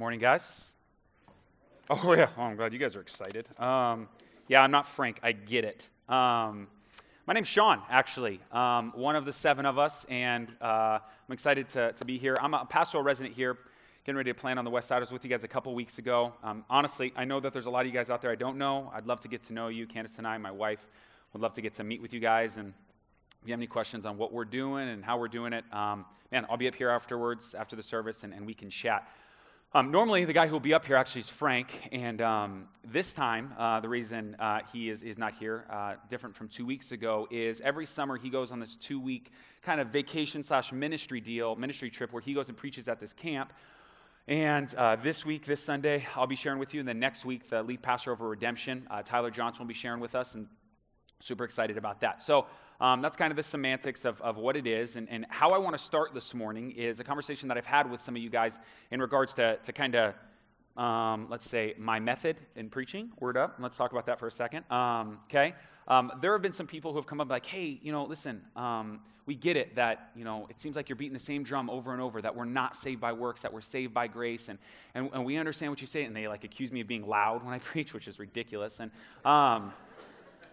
Morning, guys. Oh, yeah. Oh, I'm glad you guys are excited. Um, yeah, I'm not Frank. I get it. Um, my name's Sean, actually, um, one of the seven of us, and uh, I'm excited to, to be here. I'm a pastoral resident here, getting ready to plan on the West Side. I was with you guys a couple weeks ago. Um, honestly, I know that there's a lot of you guys out there I don't know. I'd love to get to know you. Candace and I, my wife, would love to get to meet with you guys. And if you have any questions on what we're doing and how we're doing it, um, man, I'll be up here afterwards, after the service, and, and we can chat. Um, normally, the guy who will be up here actually is Frank, and um, this time, uh, the reason uh, he is, is not here, uh, different from two weeks ago, is every summer he goes on this two week kind of vacation slash ministry deal, ministry trip, where he goes and preaches at this camp. And uh, this week, this Sunday, I'll be sharing with you, and then next week, the lead pastor over Redemption, uh, Tyler Johnson, will be sharing with us, and super excited about that. So, um, that's kind of the semantics of, of what it is. And, and how I want to start this morning is a conversation that I've had with some of you guys in regards to, to kind of, um, let's say, my method in preaching. Word up. Let's talk about that for a second. Um, okay. Um, there have been some people who have come up like, hey, you know, listen, um, we get it that, you know, it seems like you're beating the same drum over and over, that we're not saved by works, that we're saved by grace. And, and, and we understand what you say. And they like accuse me of being loud when I preach, which is ridiculous. And, um,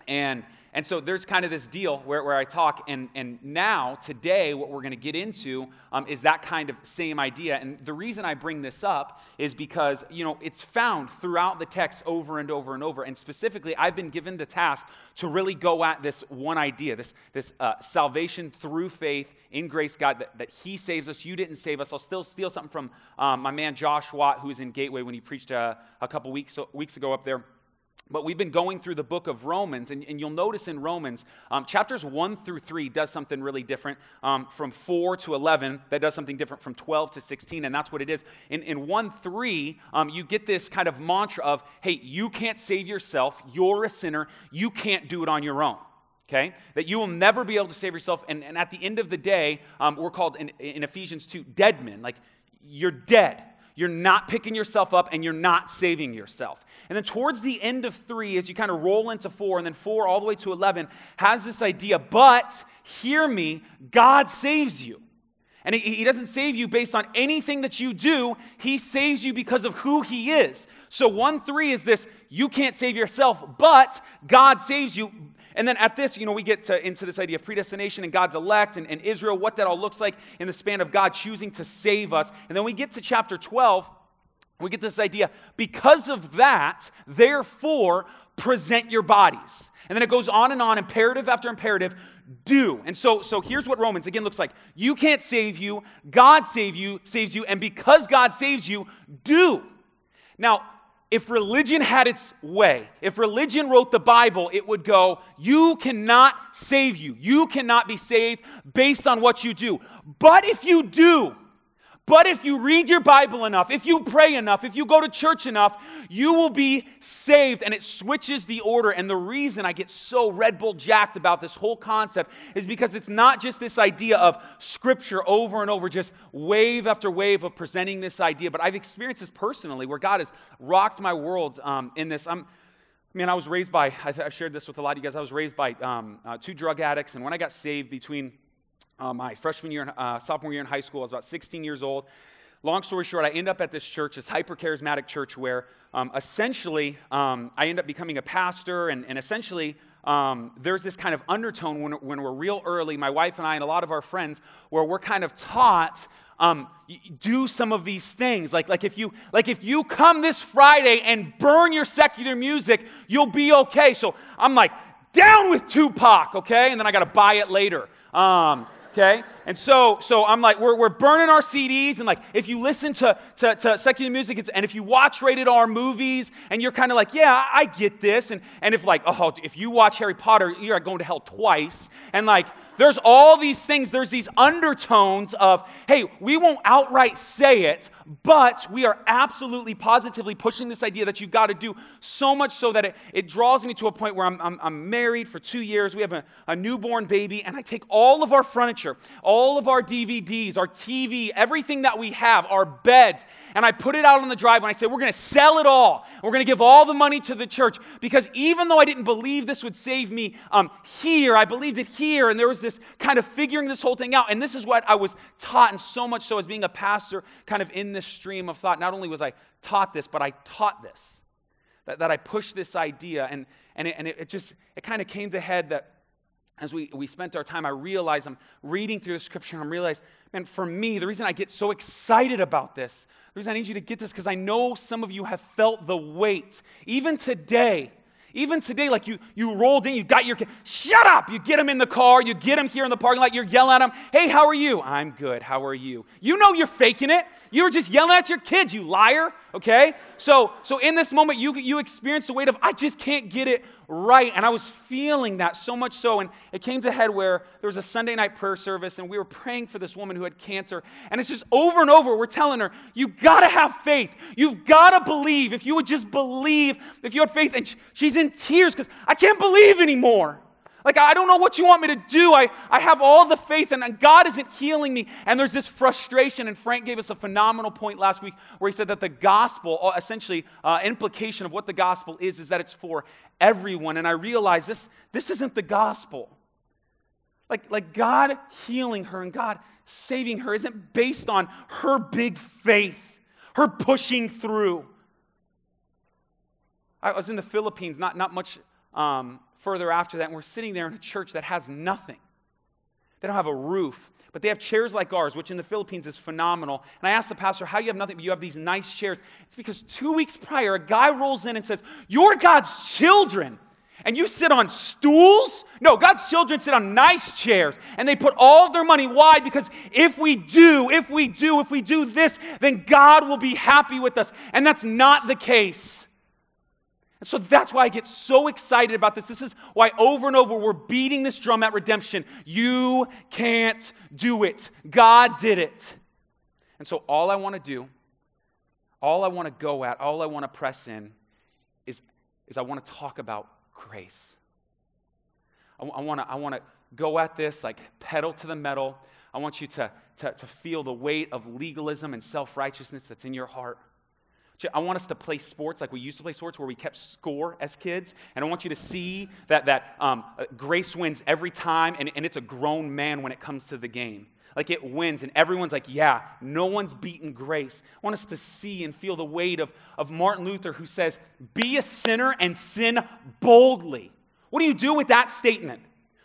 and, and so there's kind of this deal where, where I talk. And, and now, today, what we're going to get into um, is that kind of same idea. And the reason I bring this up is because, you know, it's found throughout the text over and over and over. And specifically, I've been given the task to really go at this one idea this, this uh, salvation through faith in grace, God, that, that He saves us. You didn't save us. I'll still steal something from um, my man Josh Watt, who was in Gateway when he preached uh, a couple weeks, weeks ago up there. But we've been going through the book of Romans, and, and you'll notice in Romans, um, chapters 1 through 3 does something really different. Um, from 4 to 11, that does something different from 12 to 16, and that's what it is. In, in 1 3, um, you get this kind of mantra of, hey, you can't save yourself, you're a sinner, you can't do it on your own. Okay? That you will never be able to save yourself. And, and at the end of the day, um, we're called in, in Ephesians 2 dead men. Like, you're dead. You're not picking yourself up and you're not saving yourself. And then towards the end of three, as you kind of roll into four, and then four all the way to 11, has this idea, but hear me, God saves you. And he, he doesn't save you based on anything that you do, He saves you because of who He is. So 1 3 is this you can't save yourself, but God saves you and then at this, you know, we get to, into this idea of predestination and God's elect and, and Israel, what that all looks like in the span of God choosing to save us. And then we get to chapter 12, we get this idea because of that, therefore, present your bodies. And then it goes on and on, imperative after imperative, do. And so, so here's what Romans again looks like. You can't save you, God save you, saves you, and because God saves you, do. Now, if religion had its way, if religion wrote the Bible, it would go, You cannot save you. You cannot be saved based on what you do. But if you do, but if you read your Bible enough, if you pray enough, if you go to church enough, you will be saved. And it switches the order. And the reason I get so Red Bull jacked about this whole concept is because it's not just this idea of scripture over and over, just wave after wave of presenting this idea, but I've experienced this personally where God has rocked my world um, in this. I'm, I mean, I was raised by, I've shared this with a lot of you guys, I was raised by um, uh, two drug addicts. And when I got saved between uh, my freshman year, uh, sophomore year in high school. I was about 16 years old. Long story short, I end up at this church, this hyper charismatic church, where um, essentially um, I end up becoming a pastor, and, and essentially um, there's this kind of undertone when, when we're real early, my wife and I, and a lot of our friends, where we're kind of taught um, do some of these things. Like, like, if you, like if you come this Friday and burn your secular music, you'll be okay. So I'm like, down with Tupac, okay? And then I got to buy it later. Um, okay? And so, so I'm like, we're, we're burning our CDs, and like, if you listen to, to, to secular music, and if you watch rated R movies, and you're kind of like, yeah, I get this, and, and if like, oh, if you watch Harry Potter, you're going to hell twice, and like, there's all these things, there's these undertones of, hey, we won't outright say it, but we are absolutely positively pushing this idea that you've got to do so much so that it, it draws me to a point where I'm, I'm, I'm married for two years, we have a, a newborn baby, and I take all of our furniture, all all of our DVDs, our TV, everything that we have, our beds, and I put it out on the drive and I said, We're going to sell it all. We're going to give all the money to the church because even though I didn't believe this would save me um, here, I believed it here, and there was this kind of figuring this whole thing out. And this is what I was taught, and so much so as being a pastor, kind of in this stream of thought. Not only was I taught this, but I taught this. That, that I pushed this idea, and, and, it, and it, it just, it kind of came to head that as we, we spent our time, I realized I'm reading through the scripture and I realized, man, for me, the reason I get so excited about this, the reason I need you to get this, because I know some of you have felt the weight. Even today, even today, like you, you rolled in, you got your kid, shut up! You get them in the car, you get them here in the parking lot, you're yelling at them, hey, how are you? I'm good, how are you? You know you're faking it. You were just yelling at your kids, you liar, okay? So, so in this moment, you, you experience the weight of, I just can't get it right. And I was feeling that so much so. And it came to head where there was a Sunday night prayer service, and we were praying for this woman who had cancer. And it's just over and over, we're telling her, you gotta have faith. You've gotta believe. If you would just believe, if you had faith, and she's in tears because I can't believe anymore. Like, I don't know what you want me to do. I, I have all the faith, and God isn't healing me. And there's this frustration. And Frank gave us a phenomenal point last week where he said that the gospel, uh, essentially, uh, implication of what the gospel is, is that it's for everyone. And I realized this, this isn't the gospel. Like, like God healing her and God saving her isn't based on her big faith, her pushing through. I was in the Philippines not, not much um, further after that, and we're sitting there in a church that has nothing. They don't have a roof, but they have chairs like ours, which in the Philippines is phenomenal. And I asked the pastor, How you have nothing, but you have these nice chairs? It's because two weeks prior, a guy rolls in and says, You're God's children. And you sit on stools? No, God's children sit on nice chairs and they put all their money. Why? Because if we do, if we do, if we do this, then God will be happy with us. And that's not the case. And so that's why I get so excited about this. This is why over and over we're beating this drum at redemption. You can't do it. God did it. And so all I want to do, all I want to go at, all I want to press in is, is I want to talk about grace. I, I want to I wanna go at this like pedal to the metal. I want you to, to, to feel the weight of legalism and self righteousness that's in your heart. I want us to play sports like we used to play sports where we kept score as kids. And I want you to see that, that um, uh, grace wins every time, and, and it's a grown man when it comes to the game. Like it wins, and everyone's like, yeah, no one's beaten grace. I want us to see and feel the weight of, of Martin Luther who says, be a sinner and sin boldly. What do you do with that statement?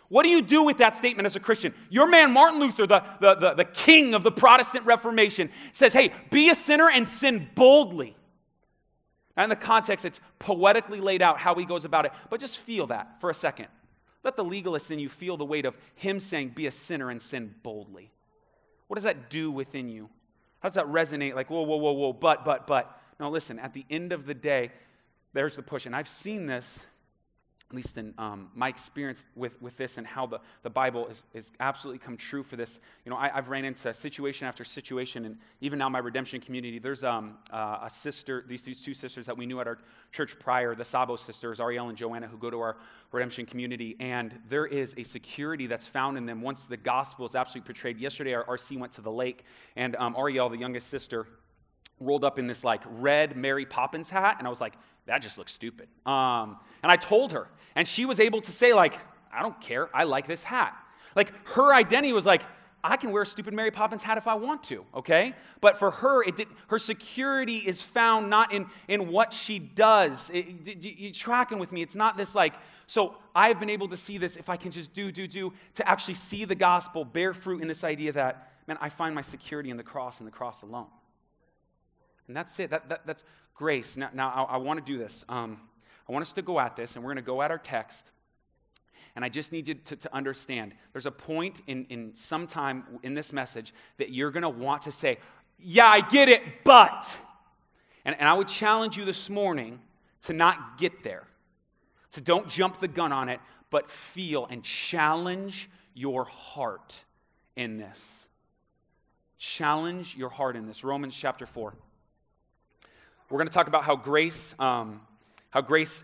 What do you do with that statement as a Christian? Your man, Martin Luther, the, the, the, the king of the Protestant Reformation, says, hey, be a sinner and sin boldly. Now, in the context, it's poetically laid out how he goes about it, but just feel that for a second. Let the legalist in you feel the weight of him saying, Be a sinner and sin boldly. What does that do within you? How does that resonate? Like, whoa, whoa, whoa, whoa, but, but, but. No, listen, at the end of the day, there's the push. And I've seen this at least in um, my experience with, with this and how the, the Bible is, is absolutely come true for this. You know, I, have ran into situation after situation, and even now my redemption community, there's um, uh, a sister, these, these two sisters that we knew at our church prior, the Sabo sisters, Ariel and Joanna, who go to our redemption community, and there is a security that's found in them once the gospel is absolutely portrayed. Yesterday, our RC went to the lake, and um, Ariel, the youngest sister, rolled up in this like red Mary Poppins hat, and I was like, that just looks stupid. Um, and I told her, and she was able to say, like, I don't care, I like this hat. Like, her identity was like, I can wear a stupid Mary Poppins hat if I want to, okay? But for her, it did, her security is found not in, in what she does. It, you tracking with me? It's not this like, so I've been able to see this if I can just do, do, do, to actually see the gospel bear fruit in this idea that, man, I find my security in the cross and the cross alone. And that's it. That, that, that's grace. Now, now I, I want to do this. Um, I want us to go at this, and we're going to go at our text. And I just need you to, to understand there's a point in, in some time in this message that you're going to want to say, Yeah, I get it, but. And, and I would challenge you this morning to not get there. to don't jump the gun on it, but feel and challenge your heart in this. Challenge your heart in this. Romans chapter 4. We're going to talk about how grace, um, how grace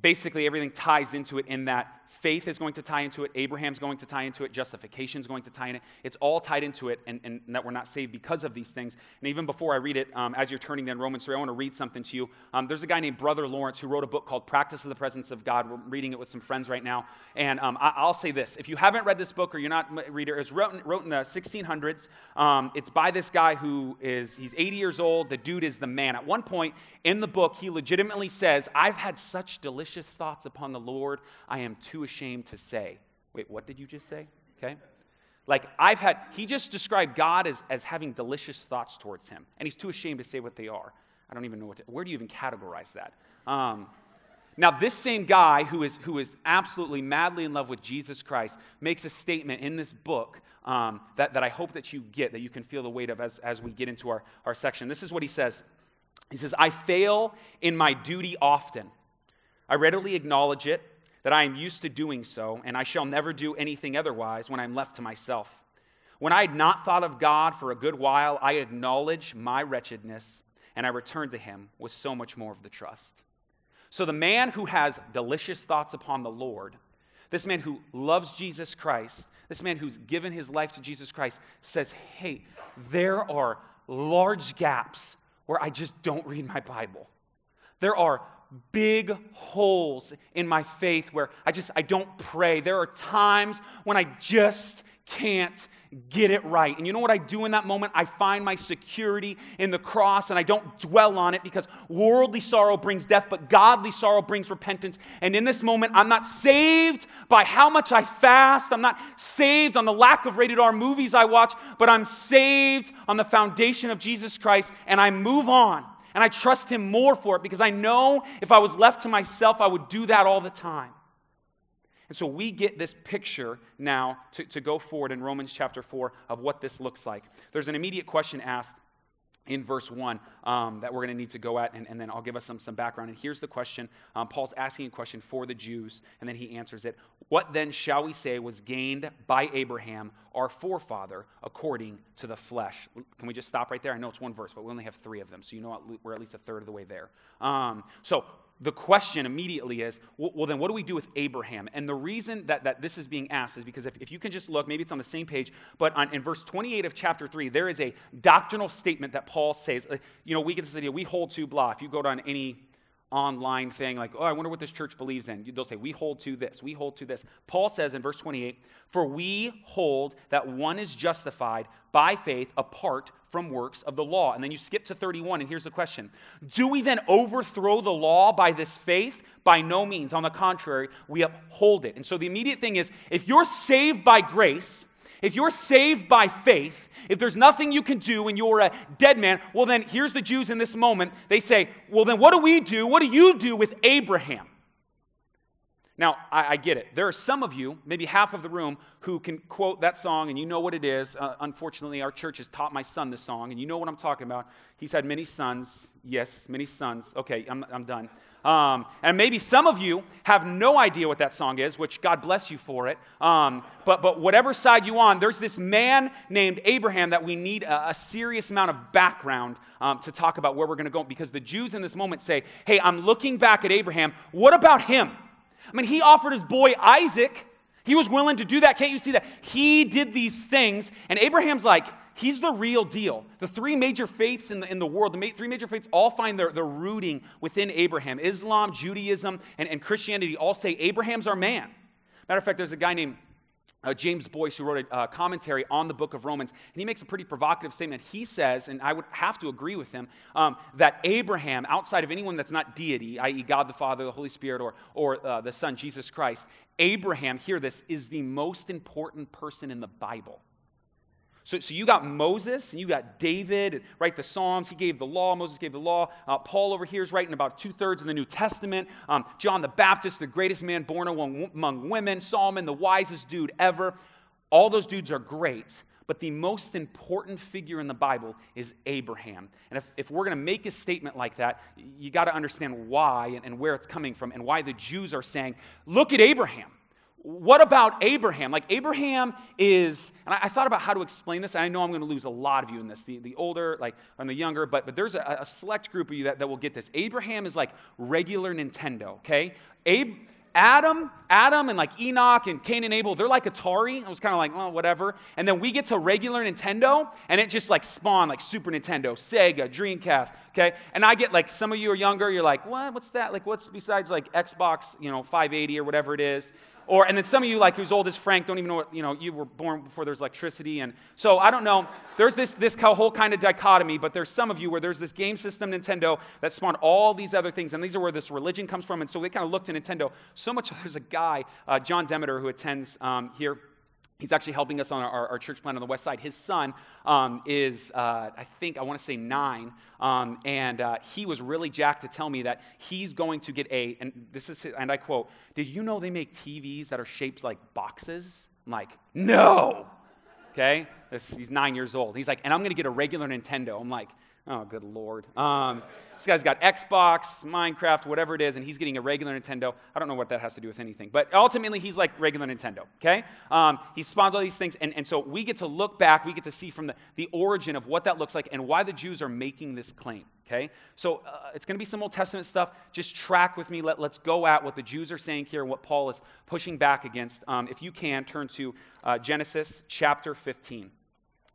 basically everything ties into it in that faith is going to tie into it, Abraham's going to tie into it, justification is going to tie in it. It's all tied into it, and, and, that we're not saved because of these things. And even before I read it, um, as you're turning then Romans 3, I want to read something to you. Um, there's a guy named Brother Lawrence who wrote a book called Practice of the Presence of God. We're reading it with some friends right now. And um, I, will say this if you haven't read this book or you're not a reader, it's wrote, wrote in the 1600s. Um, it's by this guy who is, he's 80 years old. The dude is the man. At one point in the book, he legitimately says, I've had such delicious thoughts upon the Lord, I am too ashamed to say. Wait, what did you just say? Okay. Like, I've had, he just described God as, as having delicious thoughts towards him, and he's too ashamed to say what they are. I don't even know what to, where do you even categorize that? Um, now, this same guy who is, who is absolutely madly in love with Jesus Christ makes a statement in this book um, that, that I hope that you get, that you can feel the weight of as, as we get into our, our section. This is what he says He says, I fail in my duty often. I readily acknowledge it, that I am used to doing so, and I shall never do anything otherwise when I'm left to myself. When I had not thought of God for a good while, I acknowledge my wretchedness, and I return to him with so much more of the trust. So the man who has delicious thoughts upon the Lord, this man who loves Jesus Christ, this man who's given his life to Jesus Christ, says, Hey, there are large gaps where I just don't read my Bible. There are big holes in my faith where I just I don't pray. There are times when I just can't get it right. And you know what I do in that moment? I find my security in the cross and I don't dwell on it because worldly sorrow brings death, but godly sorrow brings repentance. And in this moment, I'm not saved by how much I fast. I'm not saved on the lack of rated R movies I watch, but I'm saved on the foundation of Jesus Christ and I move on. And I trust him more for it because I know if I was left to myself, I would do that all the time. And so we get this picture now to, to go forward in Romans chapter 4 of what this looks like. There's an immediate question asked in verse 1 um, that we're going to need to go at, and, and, then I'll give us some, some background. And here's the question um, Paul's asking a question for the Jews, and then he answers it. What then shall we say was gained by Abraham, our forefather, according to the flesh? Can we just stop right there? I know it's one verse, but we only have three of them, so you know we're at least a third of the way there. Um, so, the question immediately is well, then, what do we do with Abraham? And the reason that, that this is being asked is because if, if you can just look, maybe it's on the same page, but on, in verse 28 of chapter 3, there is a doctrinal statement that Paul says. Uh, you know, we get this idea, we hold to blah. If you go down any online thing like, oh, I wonder what this church believes in. They'll say, we hold to this, we hold to this. Paul says in verse 28, for we hold that one is justified by faith apart from works of the law. And then you skip to 31, and here's the question Do we then overthrow the law by this faith? By no means. On the contrary, we uphold it. And so the immediate thing is if you're saved by grace, if you're saved by faith, if there's nothing you can do and you're a dead man, well, then here's the Jews in this moment. They say, well, then what do we do? What do you do with Abraham? Now, I, I, get it. There are some of you, maybe half of the room, who can quote that song and you know what it is. Uh, unfortunately, our church has taught my son this song, and you know what I'm talking about. He's had many sons. Yes, many sons. Okay, I'm, I'm done. Um, and maybe some of you have no idea what that song is, which God bless you for it. Um, but, but whatever side you're on, there's this man named Abraham that we need a, a serious amount of background um, to talk about where we're going to go because the Jews in this moment say, hey, I'm looking back at Abraham. What about him? I mean, he offered his boy Isaac. He was willing to do that. Can't you see that? He did these things. And Abraham's like, he's the real deal. The three major faiths in the, in the world, the ma- three major faiths all find their, their rooting within Abraham. Islam, Judaism, and, and Christianity all say Abraham's our man. Matter of fact, there's a guy named uh, James Boice, who wrote a uh, commentary on the book of Romans, and he makes a pretty provocative statement. He says, and I would have to agree with him, um, that Abraham, outside of anyone that's not deity, i.e., God the Father, the Holy Spirit, or, or uh, the Son, Jesus Christ, Abraham, hear this, is the most important person in the Bible. So, so you got Moses and you got David, write the Psalms. He gave the law. Moses gave the law. Uh, Paul over here is writing about two thirds of the New Testament. Um, John the Baptist, the greatest man born among, among women. Solomon, the wisest dude ever. All those dudes are great. But the most important figure in the Bible is Abraham. And if, if we're going to make a statement like that, you got to understand why and, and where it's coming from and why the Jews are saying, look at Abraham what about Abraham? Like, Abraham is, and I, I, thought about how to explain this, and I know I'm going to lose a lot of you in this, the, the older, like, and the younger, but, but there's a, a select group of you that, that will get this. Abraham is like regular Nintendo, okay? Abe, Adam, Adam and like Enoch and Cain and Abel, they're like Atari. I was kind of like, well, whatever. And then we get to regular Nintendo, and it just like spawned like Super Nintendo, Sega, Dreamcast, okay? And I get like, some of you are younger, you're like, what? What's that? Like, what's besides like Xbox, you know, 580 or whatever it is? Or, and then some of you, like who's old as Frank, don't even know what, you know, you were born before there's electricity. And so I don't know. There's this, this whole kind of dichotomy, but there's some of you where there's this game system, Nintendo, that spawned all these other things. And these are where this religion comes from. And so they kind of looked to Nintendo so much. There's a guy, uh, John Demeter, who attends um, here He's actually helping us on our, our, church plant on the west side. His son um, is, uh, I think, I want to say nine, um, and uh, he was really jacked to tell me that he's going to get a, and this is, and I quote, "Did you know they make TVs that are shaped like boxes?" I'm like, "No." Okay, this, he's nine years old. He's like, and I'm going to get a regular Nintendo. I'm like, oh, good lord. Um, this guy's got Xbox, Minecraft, whatever it is, and he's getting a regular Nintendo. I don't know what that has to do with anything, but ultimately he's like regular Nintendo, okay? Um, he spawns all these things, and, and so we get to look back, we get to see from the, the origin of what that looks like and why the Jews are making this claim, okay? So uh, it's going to be some Old Testament stuff. Just track with me. Let, let's go at what the Jews are saying here and what Paul is pushing back against. Um, if you can, turn to uh, Genesis chapter 15.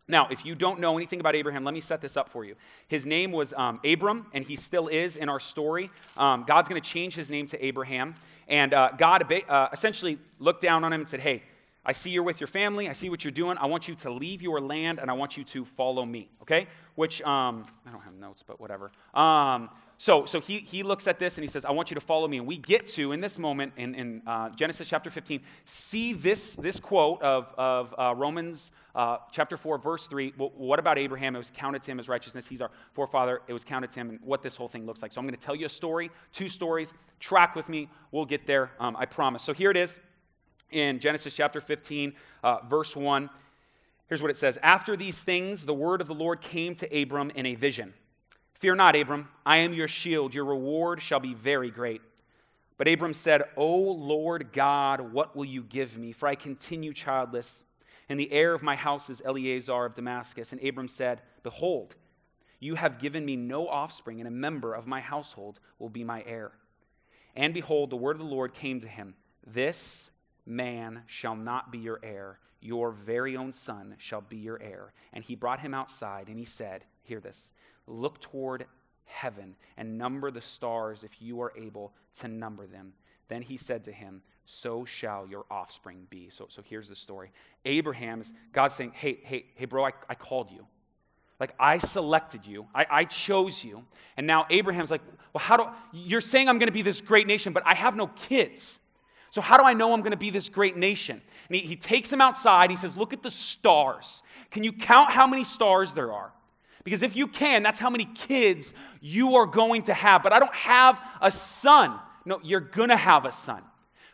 Now, if you don't know anything about Abraham, let me set this up for you. His name was um, Abram, and he still is in our story. Um, God's going to change his name to Abraham. And uh, God uh, essentially looked down on him and said, Hey, I see you're with your family. I see what you're doing. I want you to leave your land, and I want you to follow me. Okay? Which, um, I don't have notes, but whatever. Um, so, so he, he looks at this and he says, I want you to follow me. And we get to, in this moment, in, in uh, Genesis chapter 15, see this, this quote of, of uh, Romans uh, chapter 4, verse 3. Well, what about Abraham? It was counted to him as righteousness. He's our forefather. It was counted to him, and what this whole thing looks like. So I'm going to tell you a story, two stories. Track with me. We'll get there, um, I promise. So here it is in Genesis chapter 15, uh, verse 1. Here's what it says After these things, the word of the Lord came to Abram in a vision. Fear not, Abram, I am your shield. Your reward shall be very great. But Abram said, O Lord God, what will you give me? For I continue childless, and the heir of my house is Eliezer of Damascus. And Abram said, Behold, you have given me no offspring, and a member of my household will be my heir. And behold, the word of the Lord came to him This man shall not be your heir, your very own son shall be your heir. And he brought him outside, and he said, Hear this. Look toward heaven and number the stars if you are able to number them. Then he said to him, So shall your offspring be. So, so here's the story. Abraham is God saying, Hey, hey, hey, bro, I, I called you. Like, I selected you, I, I chose you. And now Abraham's like, Well, how do you're saying I'm going to be this great nation, but I have no kids. So, how do I know I'm going to be this great nation? And he, he takes him outside. He says, Look at the stars. Can you count how many stars there are? Because if you can, that's how many kids you are going to have. But I don't have a son. No, you're going to have a son.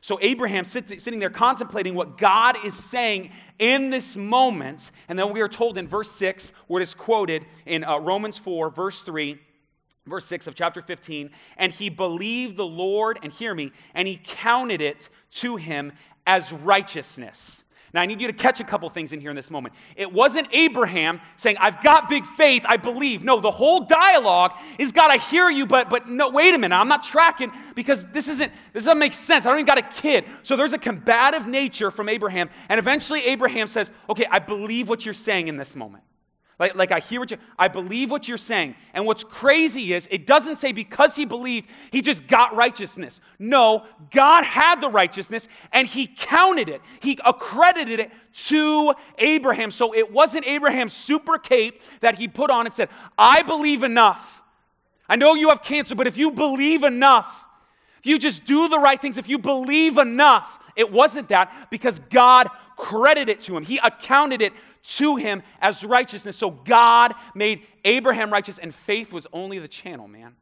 So Abraham sits, sitting there contemplating what God is saying in this moment. And then we are told in verse 6, where it is quoted in uh, Romans 4, verse 3, verse 6 of chapter 15. And he believed the Lord, and hear me, and he counted it to him as righteousness. Now, I need you to catch a couple things in here in this moment. It wasn't Abraham saying, I've got big faith, I believe. No, the whole dialogue is God, I hear you, but, but no, wait a minute, I'm not tracking because this isn't, this doesn't make sense. I don't even got a kid. So there's a combative nature from Abraham. And eventually, Abraham says, Okay, I believe what you're saying in this moment. Like, like I hear what you, I believe what you're saying. And what's crazy is it doesn't say because he believed, he just got righteousness. No, God had the righteousness and he counted it. He accredited it to Abraham. So it wasn't Abraham's super cape that he put on and said, I believe enough. I know you have cancer, but if you believe enough, if you just do the right things, if you believe enough, it wasn't that because God credited it to him. He accounted it to him as righteousness. So God made Abraham righteous, and faith was only the channel, man.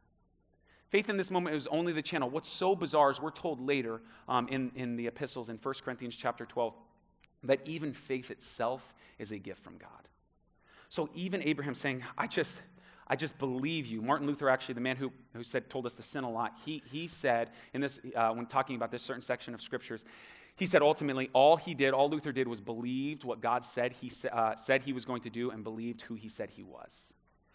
Faith in this moment was only the channel. What's so bizarre is we're told later um, in, in the epistles in 1 Corinthians chapter 12 that even faith itself is a gift from God. So even Abraham saying, I just, I just believe you. Martin Luther, actually, the man who, who said, told us to sin a lot, he, he said in this, uh, when talking about this certain section of scriptures, he said ultimately all he did, all Luther did was believed what God said he uh, said he was going to do and believed who he said he was.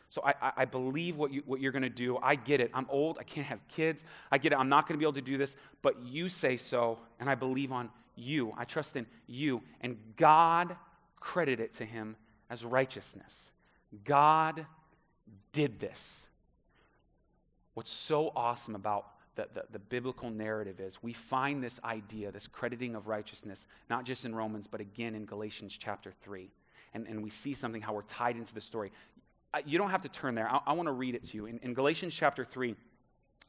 So I, I, believe what, you, what you're going to do. I get it. I'm old. I can't have kids. I get it. I'm not going to be able to do this. But you say so, and I believe on you. I trust in you. And God credited it to him as righteousness. God did this. What's so awesome about the, the, the, biblical narrative is we find this idea, this crediting of righteousness, not just in Romans, but again in Galatians chapter 3. And, and we see something how we're tied into the story. You don't have to turn there. I, I want to read it to you. In, in Galatians chapter 3,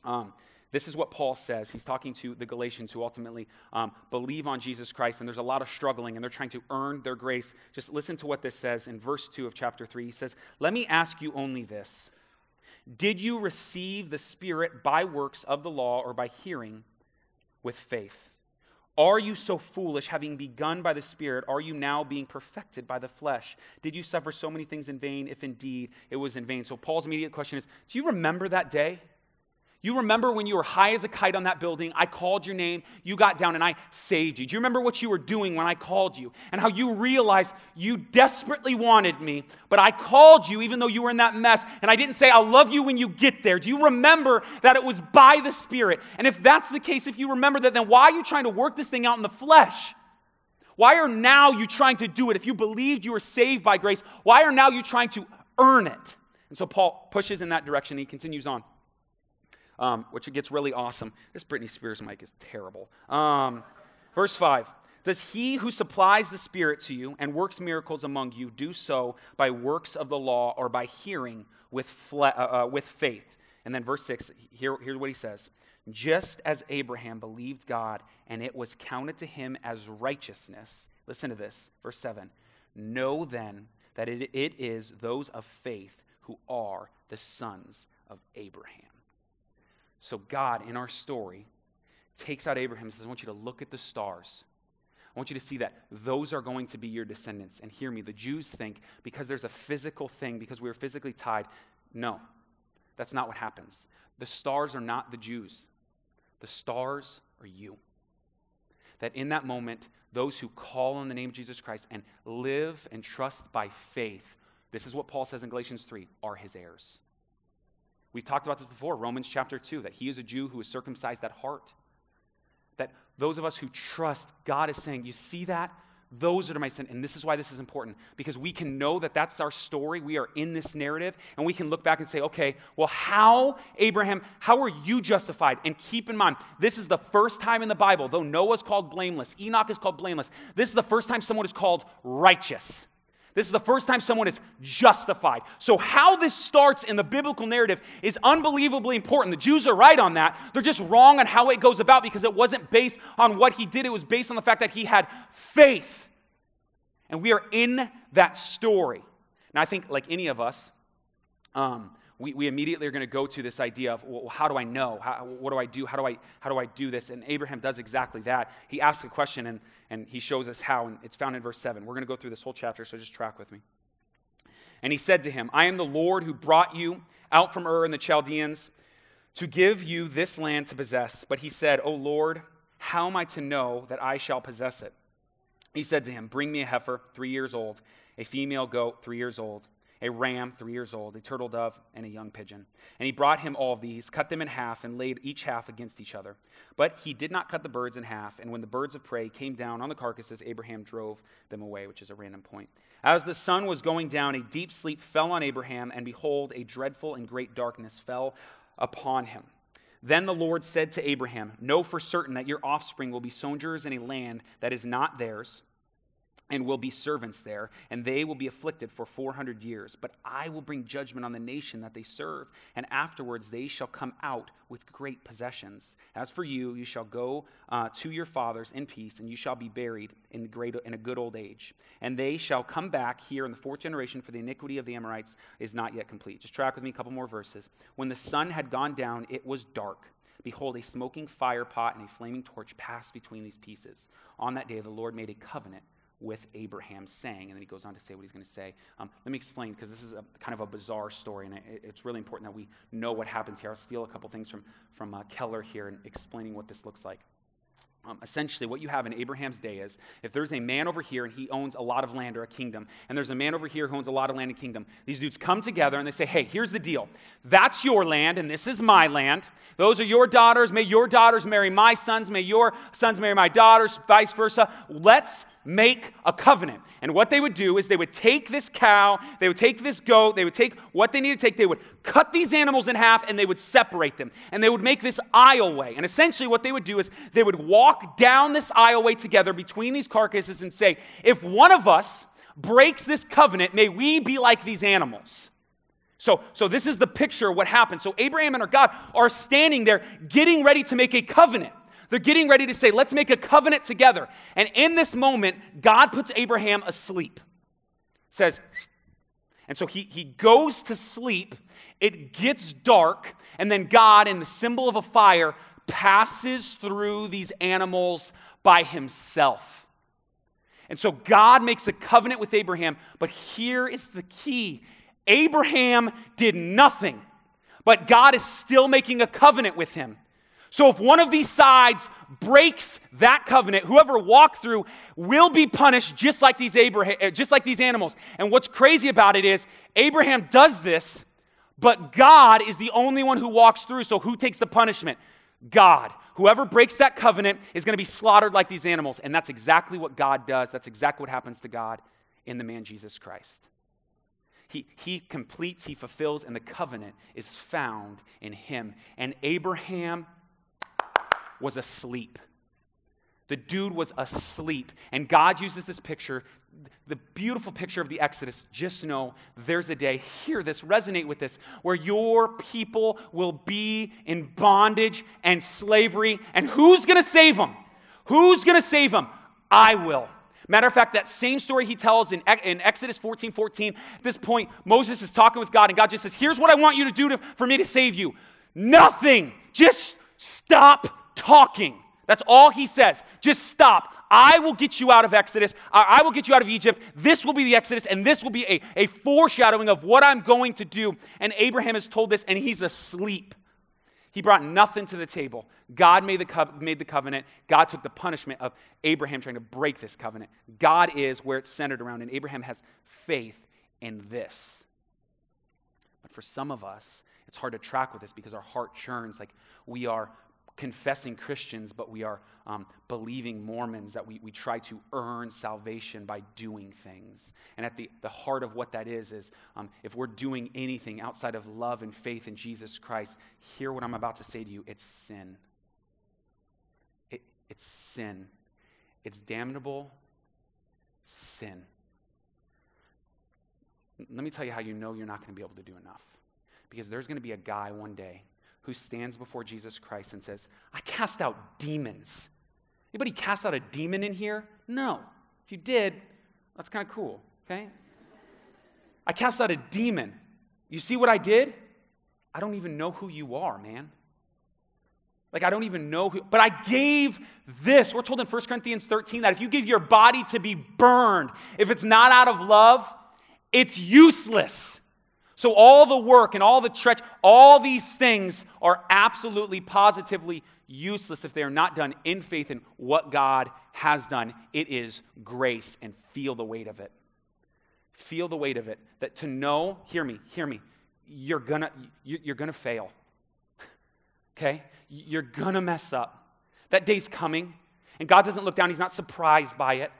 um, this is what Paul says. He's talking to the Galatians who ultimately um, believe on Jesus Christ, and there's a lot of struggling, and they're trying to earn their grace. Just listen to what this says in verse 2 of chapter 3. He says, Let me ask you only this Did you receive the Spirit by works of the law or by hearing with faith? Are you so foolish, having begun by the Spirit? Are you now being perfected by the flesh? Did you suffer so many things in vain, if indeed it was in vain? So, Paul's immediate question is Do you remember that day? You remember when you were high as a kite on that building? I called your name, you got down, and I saved you. Do you remember what you were doing when I called you? And how you realized you desperately wanted me, but I called you even though you were in that mess, and I didn't say, I'll love you when you get there. Do you remember that it was by the Spirit? And if that's the case, if you remember that, then why are you trying to work this thing out in the flesh? Why are now you trying to do it? If you believed you were saved by grace, why are now you trying to earn it? And so Paul pushes in that direction. He continues on um, which it gets really awesome. This Britney Spears mic is terrible. Um, verse 5 Does he who supplies the Spirit to you and works miracles among you do so by works of the law or by hearing with, fle- uh, uh, with faith? And then verse 6, here, here's what he says Just as Abraham believed God and it was counted to him as righteousness. Listen to this, verse 7. Know then that it, it is those of faith who are the sons of Abraham. So, God, in our story, takes out Abraham and says, I want you to look at the stars. I want you to see that those are going to be your descendants. And hear me, the Jews think because there's a physical thing, because we are physically tied. No, that's not what happens. The stars are not the Jews, the stars are you. That in that moment, those who call on the name of Jesus Christ and live and trust by faith, this is what Paul says in Galatians 3, are his heirs. We've talked about this before, Romans chapter 2, that he is a Jew who is circumcised at heart. That those of us who trust, God is saying, You see that? Those are my sin. And this is why this is important because we can know that that's our story. We are in this narrative, and we can look back and say, okay, well, how, Abraham, how are you justified? And keep in mind, this is the first time in the Bible, though Noah's called blameless, Enoch is called blameless, this is the first time someone is called righteous. This is the first time someone is justified. So, how this starts in the biblical narrative is unbelievably important. The Jews are right on that. They're just wrong on how it goes about because it wasn't based on what he did, it was based on the fact that he had faith. And we are in that story. Now, I think, like any of us, um, we, we immediately are going to go to this idea of, well, how do I know? How, what do I do? How do I, how do I do this? And Abraham does exactly that. He asks a question and, and he shows us how, and it's found in verse 7. We're going to go through this whole chapter, so just track with me. And he said to him, I am the Lord who brought you out from Ur and the Chaldeans to give you this land to possess. But he said, O Lord, how am I to know that I shall possess it? He said to him, Bring me a heifer, three years old, a female goat, three years old a ram three years old, a turtle dove, and a young pigeon. And he brought him all these, cut them in half, and laid each half against each other. But he did not cut the birds in half. And when the birds of prey came down on the carcasses, Abraham drove them away, which is a random point. As the sun was going down, a deep sleep fell on Abraham, and behold, a dreadful and great darkness fell upon him. Then the Lord said to Abraham, Know for certain that your offspring will be sojourners in a land that is not theirs and will be servants there, and they will be afflicted for 400 years. But I will bring judgment on the nation that they serve, and afterwards they shall come out with great possessions. As for you, you shall go uh, to your fathers in peace, and you shall be buried in, great, in a good old age. And they shall come back here in the fourth generation, for the iniquity of the Amorites is not yet complete. Just track with me a couple more verses. When the sun had gone down, it was dark. Behold, a smoking fire pot and a flaming torch passed between these pieces. On that day, the Lord made a covenant with Abraham saying, and then he goes on to say what he's going to say. Um, let me explain because this is a, kind of a bizarre story, and it, it's really important that we know what happens here. I'll steal a couple things from, from uh, Keller here and explaining what this looks like. Um, essentially, what you have in Abraham's day is if there's a man over here and he owns a lot of land or a kingdom, and there's a man over here who owns a lot of land and kingdom, these dudes come together and they say, Hey, here's the deal. That's your land, and this is my land. Those are your daughters. May your daughters marry my sons. May your sons marry my daughters, vice versa. Let's make a covenant. And what they would do is they would take this cow, they would take this goat, they would take what they needed to take, they would cut these animals in half and they would separate them. And they would make this aisleway. And essentially, what they would do is they would walk down this aisleway together between these carcasses and say, if one of us breaks this covenant, may we be like these animals. So, so this is the picture of what happened. So Abraham and our God are standing there getting ready to make a covenant. They're getting ready to say, let's make a covenant together. And in this moment, God puts Abraham asleep. Says, and so he, he goes to sleep. It gets dark. And then God, in the symbol of a fire, passes through these animals by himself. And so God makes a covenant with Abraham. But here is the key Abraham did nothing, but God is still making a covenant with him. So if one of these sides breaks that covenant, whoever walked through will be punished just like these Abraham, eh, just like these animals. And what's crazy about it is Abraham does this, but God is the only one who walks through. So who takes the punishment? God. Whoever breaks that covenant is going to be slaughtered like these animals. And that's exactly what God does. That's exactly what happens to God in the man Jesus Christ. He, he completes, he fulfills, and the covenant is found in him. And Abraham was asleep. The dude was asleep. And God uses this picture, the beautiful picture of the Exodus. Just know there's a day, hear this, resonate with this, where your people will be in bondage and slavery. And who's going to save them? Who's going to save them? I will. Matter of fact, that same story he tells in, in Exodus 14 14, at this point, Moses is talking with God, and God just says, Here's what I want you to do to, for me to save you. Nothing. Just stop talking. That's all he says. Just stop. I will get you out of Exodus. I will get you out of Egypt. This will be the Exodus, and this will be a, a foreshadowing of what I'm going to do. And Abraham is told this, and he's asleep. He brought nothing to the table. God made the, co- made the covenant. God took the punishment of Abraham trying to break this covenant. God is where it's centered around, and Abraham has faith in this. But for some of us, it's hard to track with this because our heart churns like we are confessing Christians, but we are um, believing Mormons that we, we try to earn salvation by doing things. And at the, the heart of what that is, is um, if we're doing anything outside of love and faith in Jesus Christ, hear what I'm about to say to you it's sin. It, it's sin. It's damnable sin. Let me tell you how you know you're not going to be able to do enough. Because there's going to be a guy one day who stands before Jesus Christ and says, I cast out demons. Anybody cast out a demon in here? No. If you did, that's kind of cool, okay? I cast out a demon. You see what I did? I don't even know who you are, man. Like, I don't even know who, but I gave this. We're told in 1 Corinthians 13 that if you give your body to be burned, if it's not out of love, it's useless. So, all the work and all the treach, all these things are absolutely, positively useless if they are not done in faith in what God has done. It is grace, and feel the weight of it. Feel the weight of it. That to know, hear me, hear me, you're gonna, you're gonna fail. okay? You're gonna mess up. That day's coming, and God doesn't look down, He's not surprised by it.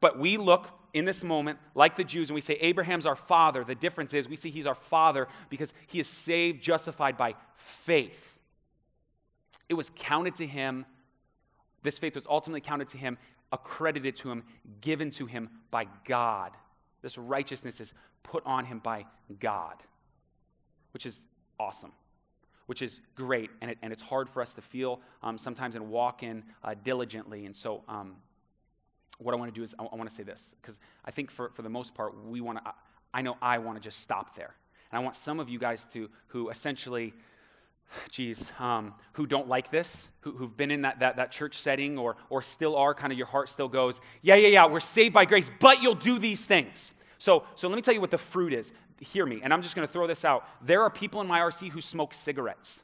But we look in this moment, like the Jews, and we say, Abraham's our father, the difference is we see he's our father because he is saved, justified by faith. It was counted to him, this faith was ultimately counted to him, accredited to him, given to him by God. This righteousness is put on him by God, which is awesome, which is great. And, it, and it's hard for us to feel um, sometimes and walk in uh, diligently. And so, um, what I want to do is I, I want to say this because I think for, for the most part, we want to, I, I know I want to just stop there. And I want some of you guys to, who essentially, geez, um, who don't like this, who, who've been in that, that, that church setting or, or still are, kind of your heart still goes, yeah, yeah, yeah, we're saved by grace, but you'll do these things. So, so let me tell you what the fruit is. Hear me, and I'm just going to throw this out. There are people in my RC who smoke cigarettes.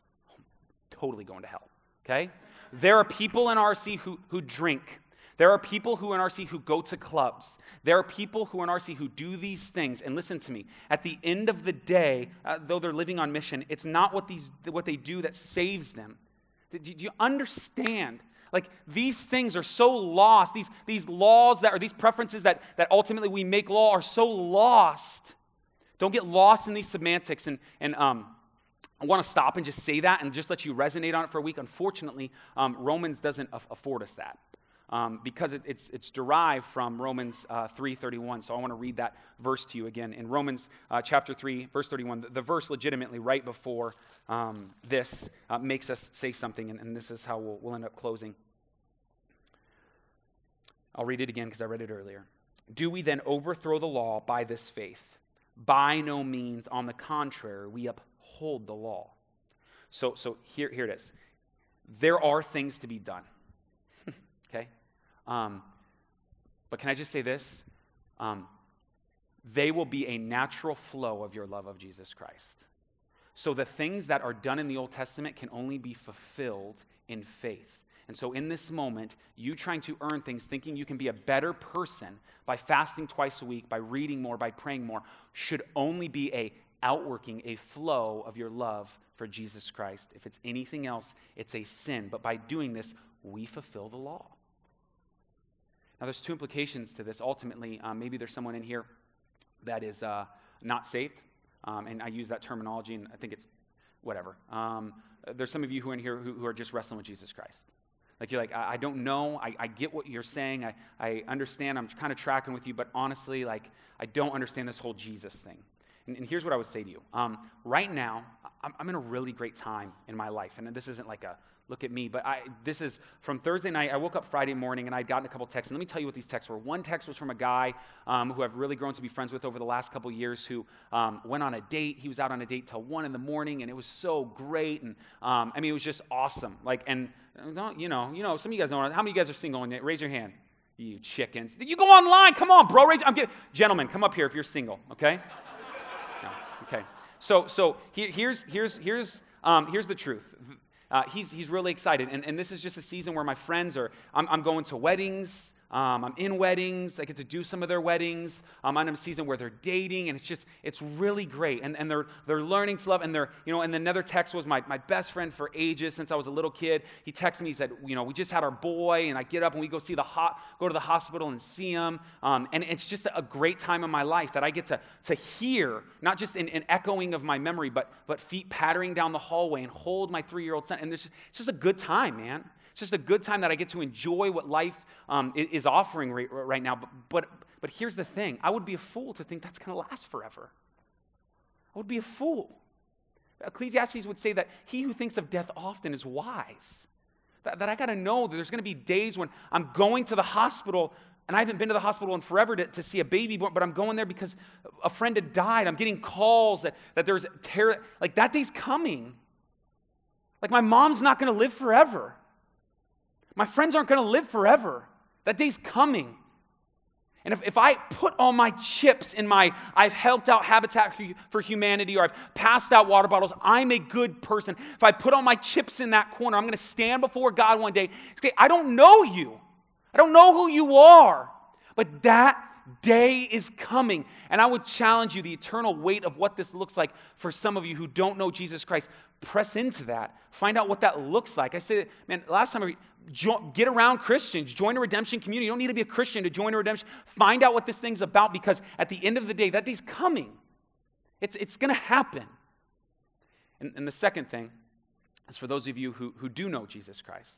Totally going to hell, okay? there are people in RC who, who drink. There are people who in RC who go to clubs. There are people who in RC who do these things. And listen to me, at the end of the day, uh, though they're living on mission, it's not what, these, what they do that saves them. Do, do you understand? Like these things are so lost. These, these laws that are these preferences that, that ultimately we make law are so lost. Don't get lost in these semantics. And, and um, I want to stop and just say that and just let you resonate on it for a week. Unfortunately, um, Romans doesn't afford us that um, because it, it's, it's derived from Romans uh, 3.31. So I want to read that verse to you again. In Romans uh, chapter 3, verse 31, the, the, verse legitimately right before um, this uh, makes us say something, and, and this is how we'll, we'll end up closing. I'll read it again because I read it earlier. Do we then overthrow the law by this faith? By no means. On the contrary, we uphold the law. So, so here, here it is. There are things to be done. Okay? Um, but can I just say this? Um, they will be a natural flow of your love of Jesus Christ. So the things that are done in the Old Testament can only be fulfilled in faith. And so, in this moment, you trying to earn things, thinking you can be a better person by fasting twice a week, by reading more, by praying more, should only be a outworking, a flow of your love for Jesus Christ. If it's anything else, it's a sin. But by doing this, we fulfill the law. Now, there's two implications to this. Ultimately, um, maybe there's someone in here that is uh, not saved, um, and I use that terminology, and I think it's whatever. Um, there's some of you who are in here who, who, are just wrestling with Jesus Christ. Like you're like, I, I don't know. I, I, get what you're saying. I, I understand. I'm kind of tracking with you, but honestly, like, I don't understand this whole Jesus thing. And, and here's what I would say to you. Um, right now, I'm, I'm in a really great time in my life, and this isn't like a look at me. But I, this is from Thursday night. I woke up Friday morning and I'd gotten a couple texts. And let me tell you what these texts were. One text was from a guy um, who I've really grown to be friends with over the last couple years who um, went on a date. He was out on a date till one in the morning and it was so great. And um, I mean, it was just awesome. Like, and you know, you know, some of you guys don't know, how many of you guys are single? And raise your hand. You chickens. You go online. Come on, bro. Raise, I'm getting, gentlemen, come up here if you're single, okay? No, okay. So, so here's, here's, here's, um, here's the truth. Uh, he's, he's really excited. And, and this is just a season where my friends are, I'm, I'm going to weddings. Um, I'm in weddings. I get to do some of their weddings. Um, I'm in a season where they're dating, and it's just, it's really great. And, and they're, they're learning to love. And they're, you know, and another text was my, my best friend for ages since I was a little kid. He texted me, he said, you know, we just had our boy, and I get up and we go see the hot, go to the hospital and see him. Um, and it's just a great time in my life that I get to, to hear, not just an, echoing of my memory, but, but feet pattering down the hallway and hold my three year old son. And it's just a good time, man. It's just a good time that I get to enjoy what life um, is offering right, right now. But, but, but here's the thing I would be a fool to think that's going to last forever. I would be a fool. Ecclesiastes would say that he who thinks of death often is wise. That, that I got to know that there's going to be days when I'm going to the hospital and I haven't been to the hospital in forever to, to see a baby born, but I'm going there because a friend had died. I'm getting calls that, that there's terror. Like that day's coming. Like my mom's not going to live forever. My friends aren't going to live forever. That day's coming. And if, if I put all my chips in my, I've helped out Habitat for Humanity or I've passed out water bottles, I'm a good person. If I put all my chips in that corner, I'm going to stand before God one day say, I don't know you. I don't know who you are. But that day is coming. And I would challenge you the eternal weight of what this looks like for some of you who don't know Jesus Christ. Press into that. Find out what that looks like. I said, man, last time I get around Christians, join a redemption community. You don't need to be a Christian to join a redemption. Find out what this thing's about because at the end of the day, that day's coming. It's, it's going to happen. And, and, the second thing is for those of you who, who do know Jesus Christ,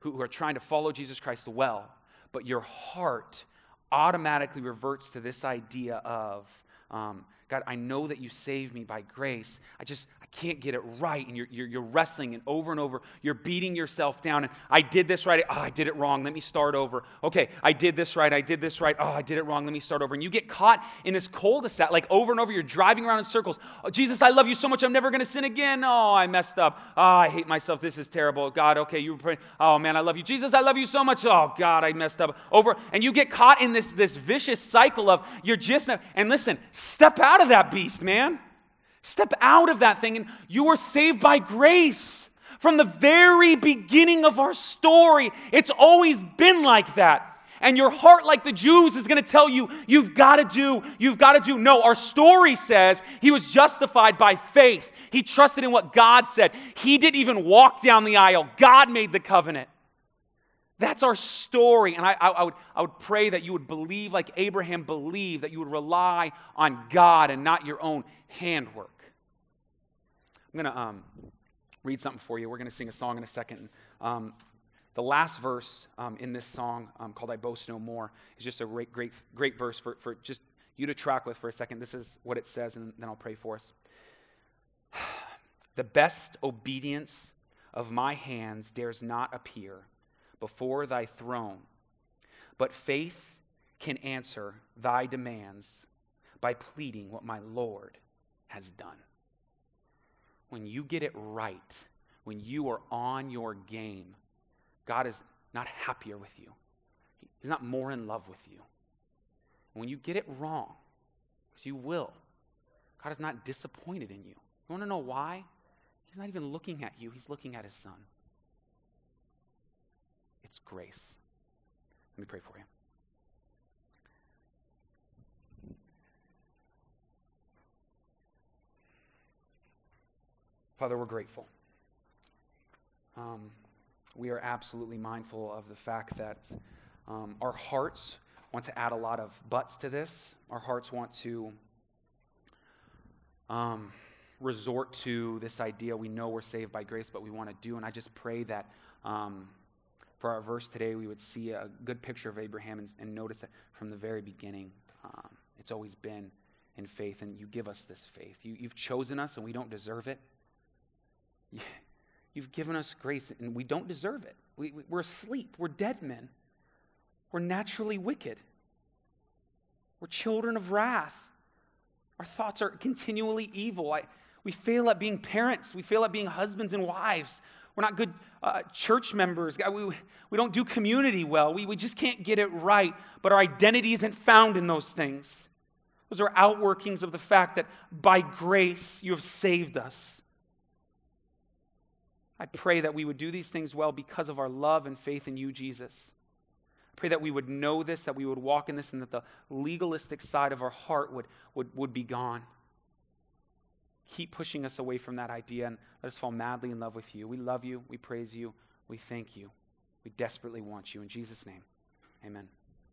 who, who are trying to follow Jesus Christ well, but your heart automatically reverts to this idea of um, God, I know that you saved me by grace. I just, I can't get it right. And you're, you're, you're, wrestling and over and over, you're beating yourself down. And I did this right. Oh, I did it wrong. Let me start over. Okay, I did this right. I did this right. Oh, I did it wrong. Let me start over. And you get caught in this cul-de-sac, like over and over. You're driving around in circles. Oh, Jesus, I love you so much. I'm never going to sin again. Oh, I messed up. Oh, I hate myself. This is terrible. God, okay, you were praying. Oh, man, I love you. Jesus, I love you so much. Oh, God, I messed up. Over. And you get caught in this, this vicious cycle of you're just, and listen, step out of that beast, man. Step out of that thing, and you are saved by grace. From the very beginning of our story, it's always been like that. And your heart, like the Jews, is going to tell you, you've got to do, you've got to do. No, our story says he was justified by faith. He trusted in what God said. He didn't even walk down the aisle, God made the covenant. That's our story. And I, I, I, would, I would pray that you would believe like Abraham believed, that you would rely on God and not your own handwork. I'm going to um, read something for you. We're going to sing a song in a second. Um, the last verse um, in this song um, called I Boast No More is just a great, great, great verse for, for just you to track with for a second. This is what it says, and then I'll pray for us. The best obedience of my hands dares not appear before thy throne. But faith can answer thy demands by pleading what my Lord has done. When you get it right, when you are on your game, God is not happier with you. He's not more in love with you. When you get it wrong, because you will, God is not disappointed in you. You want to know why? He's not even looking at you, He's looking at His Son. It's grace. Let me pray for you. Father, we're grateful. Um, we are absolutely mindful of the fact that um, our hearts want to add a lot of buts to this. Our hearts want to um, resort to this idea we know we're saved by grace, but we want to do. And I just pray that um, for our verse today, we would see a good picture of Abraham and, and notice that from the very beginning, um, it's always been in faith, and you give us this faith. You, have chosen us, and we don't deserve it. You've given us grace, and we don't deserve it. We, we, we're asleep. We're dead men. We're naturally wicked. We're children of wrath. Our thoughts are continually evil. I, we fail at being parents. We fail at being husbands and wives. We're not good uh, church members. We, we don't do community well. We, we just can't get it right. But our identity isn't found in those things. Those are outworkings of the fact that by grace you have saved us. I pray that we would do these things well because of our love and faith in you, Jesus. I pray that we would know this, that we would walk in this, and that the legalistic side of our heart would, would, would be gone. Keep pushing us away from that idea and let us fall madly in love with you. We love you. We praise you. We thank you. We desperately want you. In Jesus' name, amen.